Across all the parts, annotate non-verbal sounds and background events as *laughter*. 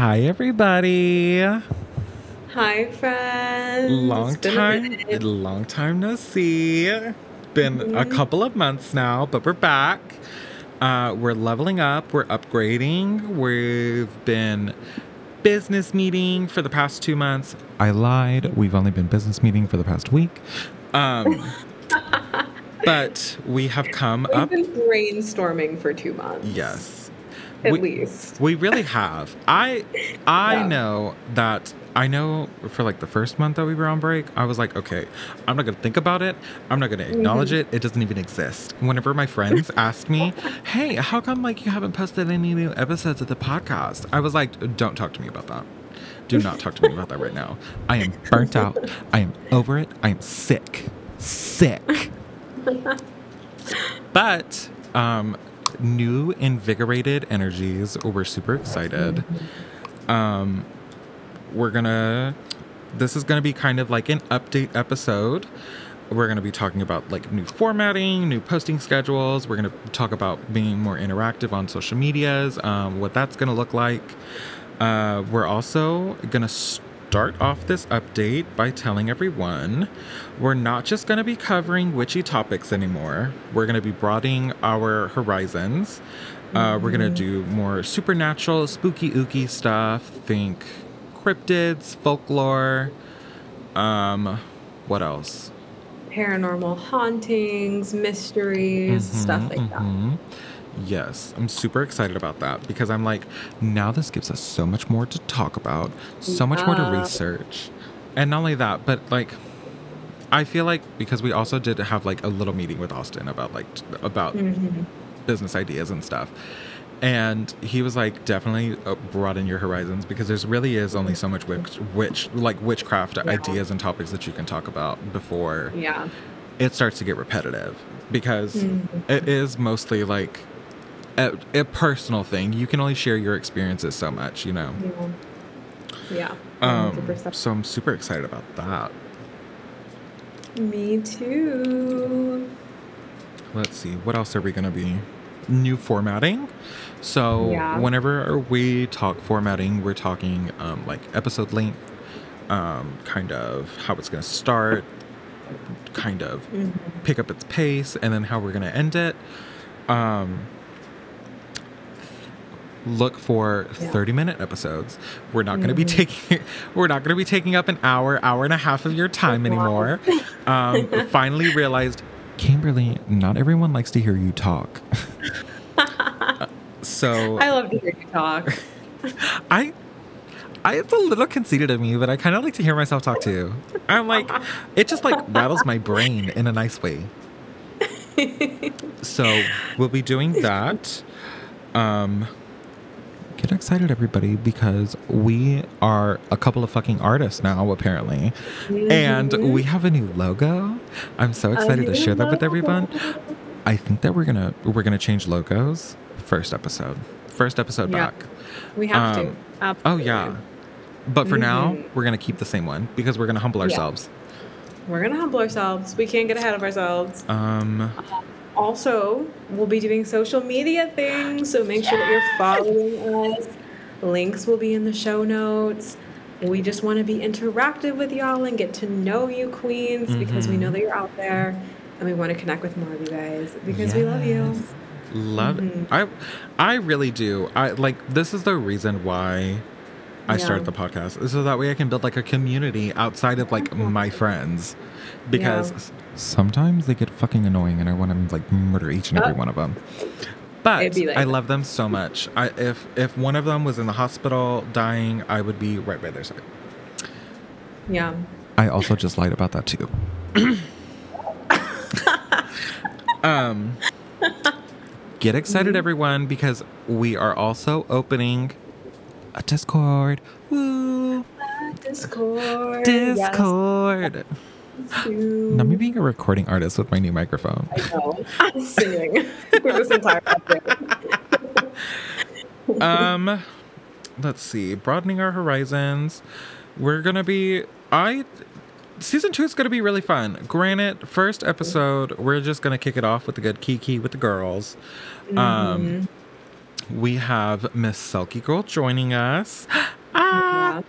Hi, everybody. Hi, friends. Long a time, long time no see. Been a Mhm. couple of months now, but we're back. Uh, we're leveling up. We're upgrading. We've been business meeting for the past two months. I lied. We've only been business meeting for the past week. Um, *laughs* but we have come We've up. been brainstorming for two months. Yes. At We- least. We really have. I I Yeah. know that I know for like the first month that we were on break, I was like, okay, I'm not gonna think about it. I'm not gonna acknowledge Mm-hmm. it. It doesn't even exist. Whenever my friends *laughs* asked me, hey, how come like you haven't posted any new episodes of the podcast? I was like, don't talk to me about that. Do not talk to me about that right now. I am burnt out. I am over it. I am sick. Sick. *laughs* But um new invigorated energies. We're super excited. Um we're gonna this is gonna be kind of like an update episode. We're gonna be talking about like new formatting, new posting schedules. We're gonna talk about being more interactive on social medias, um, what that's gonna look like. Uh, we're also gonna start off this update by telling everyone we're not just gonna be covering witchy topics anymore. We're gonna be broadening our horizons. Uh, we're gonna do more supernatural, spooky, ooky stuff. Think cryptids, folklore. Um, what else? Paranormal hauntings, mysteries, stuff like that. Yes, I'm super excited about that because I'm like, now this gives us so much more to talk about, so much more to research. And not only that, but like, I feel like because we also did have like a little meeting with Austin about like t- about Mhm. business ideas and stuff. And he was like, definitely uh, broaden your horizons because there's really is only so much witch, witch like witchcraft Yeah. ideas and topics that you can talk about before Yeah. it starts to get repetitive because Mhm. it is mostly like a, a personal thing. You can only share your experiences so much, you know. Yeah. Yeah. Um, so I'm super excited about that. Me too. Let's see, what else are we gonna be? New formatting. So Yeah. whenever we talk formatting, we're talking um, like episode length, um, kind of how it's gonna start, kind of Mhm. pick up its pace and then how we're going to end it. Um, look for Yeah. 30 minute episodes. We're not going to be taking *laughs* we're not going to be taking up an hour, hour and a half of your time anymore. Um, *laughs* finally realized Kimberly, not everyone likes to hear you talk. *laughs* so I love to hear you talk. I I it's a little conceited of me, but I kind of like to hear myself talk too. I'm like, it just like rattles my brain in a nice way. So we'll be doing that. Um, get excited, everybody, because we are a couple of fucking artists now, apparently, and Mhm. we have a new logo. I'm so excited to share that with everyone. I think that we're gonna we're gonna change logos first episode, first episode Yeah. back. We have Um, to. Oh yeah. But for now, Mhm. we're gonna keep the same one because we're gonna humble Yeah. ourselves. We're gonna humble ourselves. We can't get ahead of ourselves. Um, Also, we'll be doing social media things, so make sure that you're following us. Links will be in the show notes. We just want to be interactive with y'all and get to know you, queens, because we know Mhm. that you're out there, and we want to connect with more of you guys because we love you. yes. Love Mhm. I I really do. I like this is the reason why I Yeah. started the podcast. So that way I can build like a community outside of like my friends. Because Yeah. sometimes they get fucking annoying and I want to like murder each and every Oh. one of them. But like I love them so much. I if if one of them was in the hospital dying, I would be right by their side. Yeah. I also just lied about that too. *laughs* um, get excited, Mhm. everyone, because we are also opening a Discord. Woo! Discord. Discord. Yes. Now me being a recording artist with my new microphone. I know. I'm singing for this entire um, let's see. Broadening our horizons. We're gonna be. I. Season two is gonna be really fun. Granted, first episode, we're just gonna kick it off with a good kiki with the girls. Um, we have Miss Selkie Girl joining us. *gasps* ah!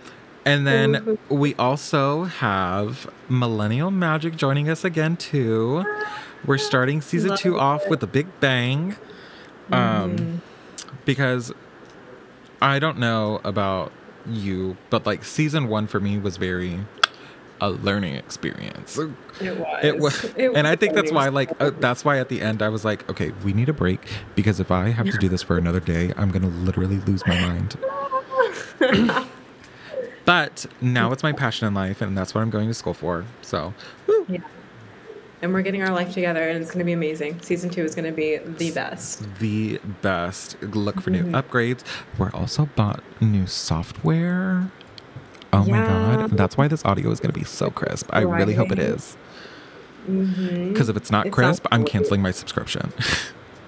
And then we also have Millennial Magic joining us again too. We're *gasps* starting season Love two off with a big bang. Um Mhm. because I don't know about you, but like season one for me was very a learning experience. It was. It was, *laughs* It and I think that's why, like, uh, that's why at the end I was like, okay, we need a break because if I have to do this for another day, I'm gonna literally lose my mind. *laughs* But now it's my passion in life, and that's what I'm going to school for. So, woo. Yeah. And we're getting our life together, and it's going to be amazing. Season two is going to be the best. the best. Look for new Mhm. upgrades. We're also bought new software. Oh my god, that's why this audio is going to be so crisp. I really hope it is. Right. is. Mm-hmm. Because if it's not It crisp, I'm canceling my subscription. *laughs*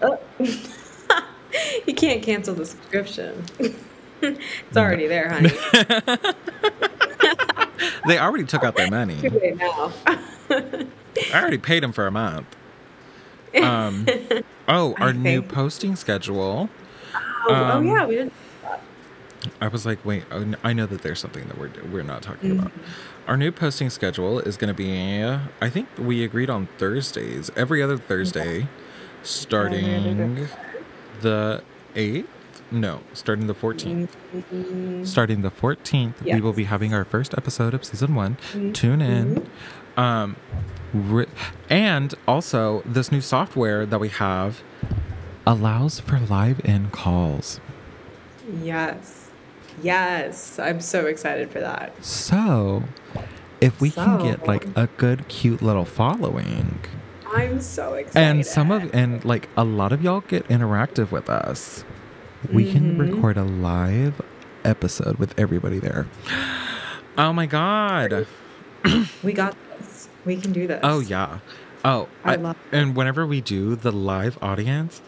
*laughs* you can't cancel the subscription. *laughs* it's already there, honey. they already took out their money. Now. I already paid them for a month. Um, oh, our new posting schedule. oh, oh, Um, yeah, we didn't. I was like, wait, I know that there's something that we're we're not talking about. Mm-hmm. Our new posting schedule is going to be. I think we agreed on Thursdays, every other Thursday, starting the eighth. No, starting the 14th. Mhm. Starting the 14th, we will be having our first episode of season one. Tune in. Um, re- and also, this new software that we have allows for live in calls. Yes. Yes. I'm so excited for that. So, if we can get like a good, cute little following, I'm so excited. and some of, and like a lot of y'all get interactive with us, we can Mhm. record a live episode with everybody there. *gasps* Oh my God. *clears throat* we got this. We can do this. Oh, yeah. Oh, I love And whenever we do the live audience,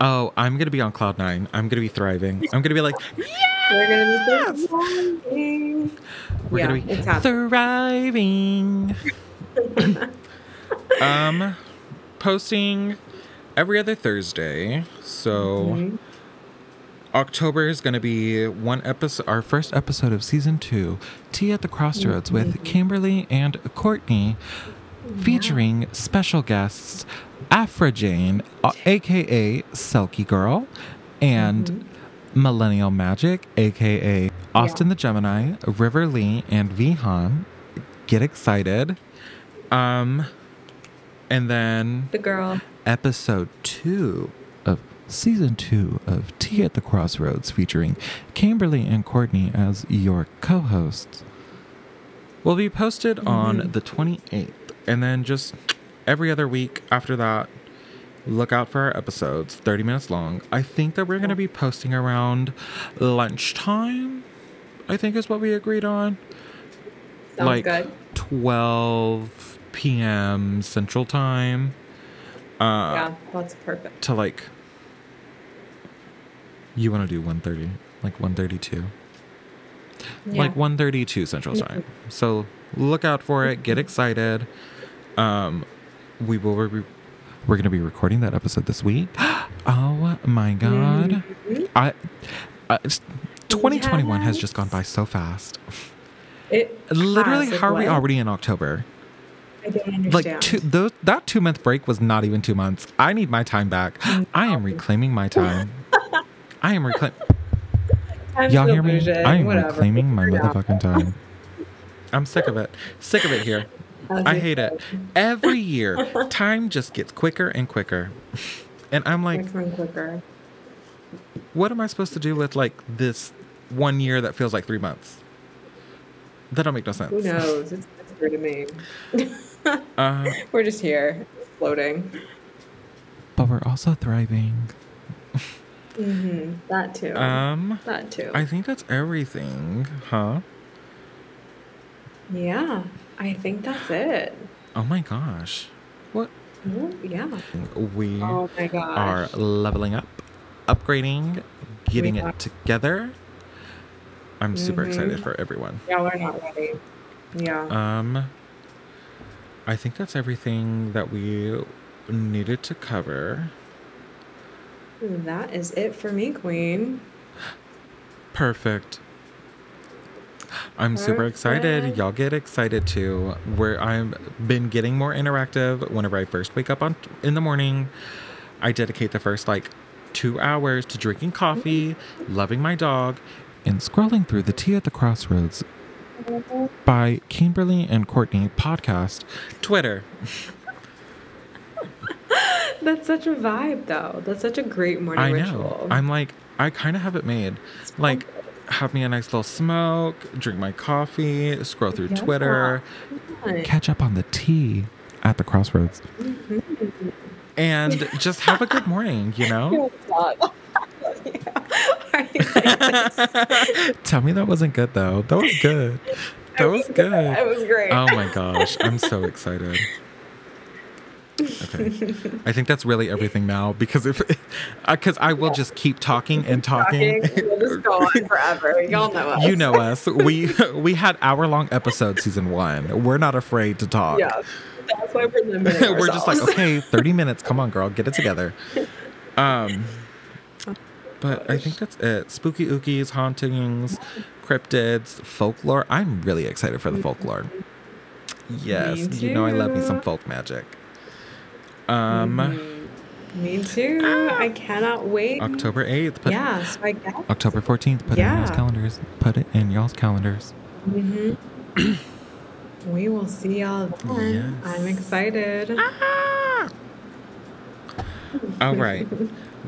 oh, I'm gonna be on cloud nine. I'm gonna be thriving. I'm gonna be like, yeah, We're gonna be thriving. we're yeah, gonna be thriving. *laughs* um, posting every other Thursday. So Mhm. October is gonna be one episode, our first episode of season two, Tea at the Crossroads with Kimberly and Courtney, featuring special guests Afra Jane, uh, aka Selkie Girl, and Millennial Magic, aka Austin the Gemini, River Lee, and Vihan. Get excited. Um, and then The girl. episode two of season two of Tea at the Crossroads, featuring Kimberly and Courtney as your co hosts, will be posted on the 28th. And then just every other week after that, look out for our episodes, 30 minutes long. I think that we're going to be posting around lunchtime, I think is what we agreed on. Sounds like good. 12 p.m. Central Time. Uh, yeah, that's perfect. to like you want to do 130 like 132 Yeah. like 132 central time so look out for it get excited um we will re- we're gonna be recording that episode this week *gasps* oh my god Mhm. i, I it's- 2021 has just gone by so fast It literally how are we already in october I don't understand. like two, those, that two month break was not even two months i need my time back *gasps* i am reclaiming my *laughs* time i am reclaiming I'm Y'all hear me? I am whatever. reclaiming my Figure it out. motherfucking time. I'm sick of it. Sick of it here. I hate it. Every year, *laughs* time just gets quicker and quicker. And I'm like, Quicker what am I supposed to do with like this one year that feels like three months? That don't make no sense. Who knows? It's mystery to me. *laughs* Uh, *laughs* We're just here, floating. but we're also thriving. Mm-hmm. That too. Um, that too. I think that's everything, huh? yeah, I think that's it. Oh my gosh. What? Ooh, yeah. We Oh my are leveling up, upgrading, getting it together. I'm super Mhm. excited for everyone. Y'all are not ready. Yeah. Um, I think that's everything that we needed to cover. that is it for me, Queen. Perfect. I'm super excited. Y'all get excited too. Where I've been getting more interactive whenever I first wake up on in the morning. I dedicate the first like two hours to drinking coffee, mm-hmm. loving my dog, and scrolling through the Tea at the Crossroads by Kimberly and Courtney podcast, Twitter. *laughs* That's such a vibe, though. That's such a great morning I know. ritual. I'm like, I kind of have it made. Like, have me a nice little smoke, drink my coffee, scroll through Yeah. Twitter, catch up on the tea at the crossroads, Mm-hmm. and just have a good morning, you know? Are you *laughs* like this? *laughs* Tell me that wasn't good, though. That was good. That was It good. was great. Oh my gosh. I'm so excited. Okay. I think that's really everything now because if *laughs* because I will just keep talking and talking. We'll just go on *laughs* forever. Y'all know us. You know us. We *laughs* we had hour long episodes season one. We're not afraid to talk. Yeah. That's why we're limiting We're just like, okay, 30 minutes. Come on, girl, get it together. Um but I think that's it. Spooky ookies, hauntings, cryptids, folklore. I'm really excited for the folklore. Yes, you know I love me some folk magic. Um Me too. I cannot wait. October 8th. Put yeah, so I guess. October 14th. Put it in y'all's Yeah. calendars. Put it in y'all's calendars. hmm *clears throat* we will see y'all then. Yes. I'm excited. Ah. *laughs* All right.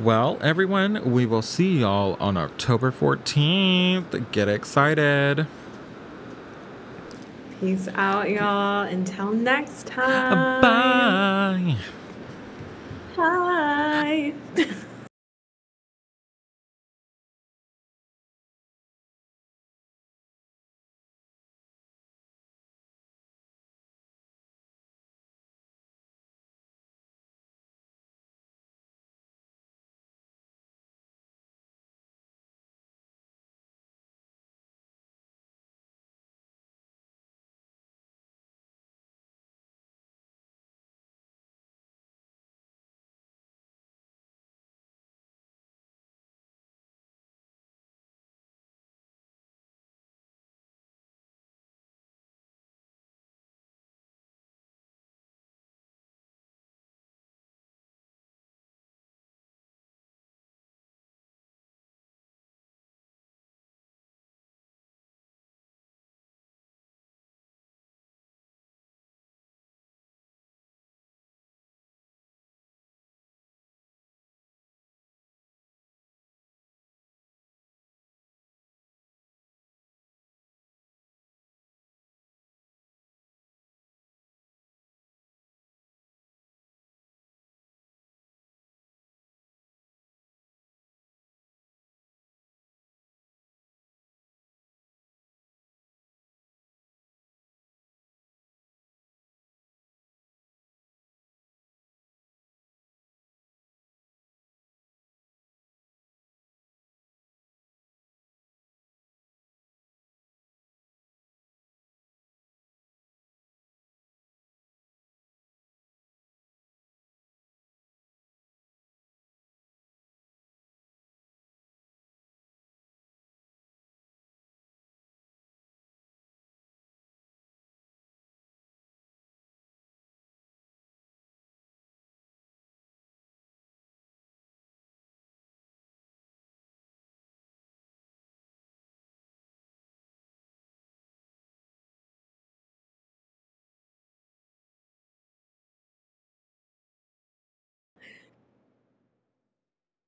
Well, everyone, we will see y'all on October 14th. Get excited. Peace out, y'all. Until next time. Bye. Bye. *laughs*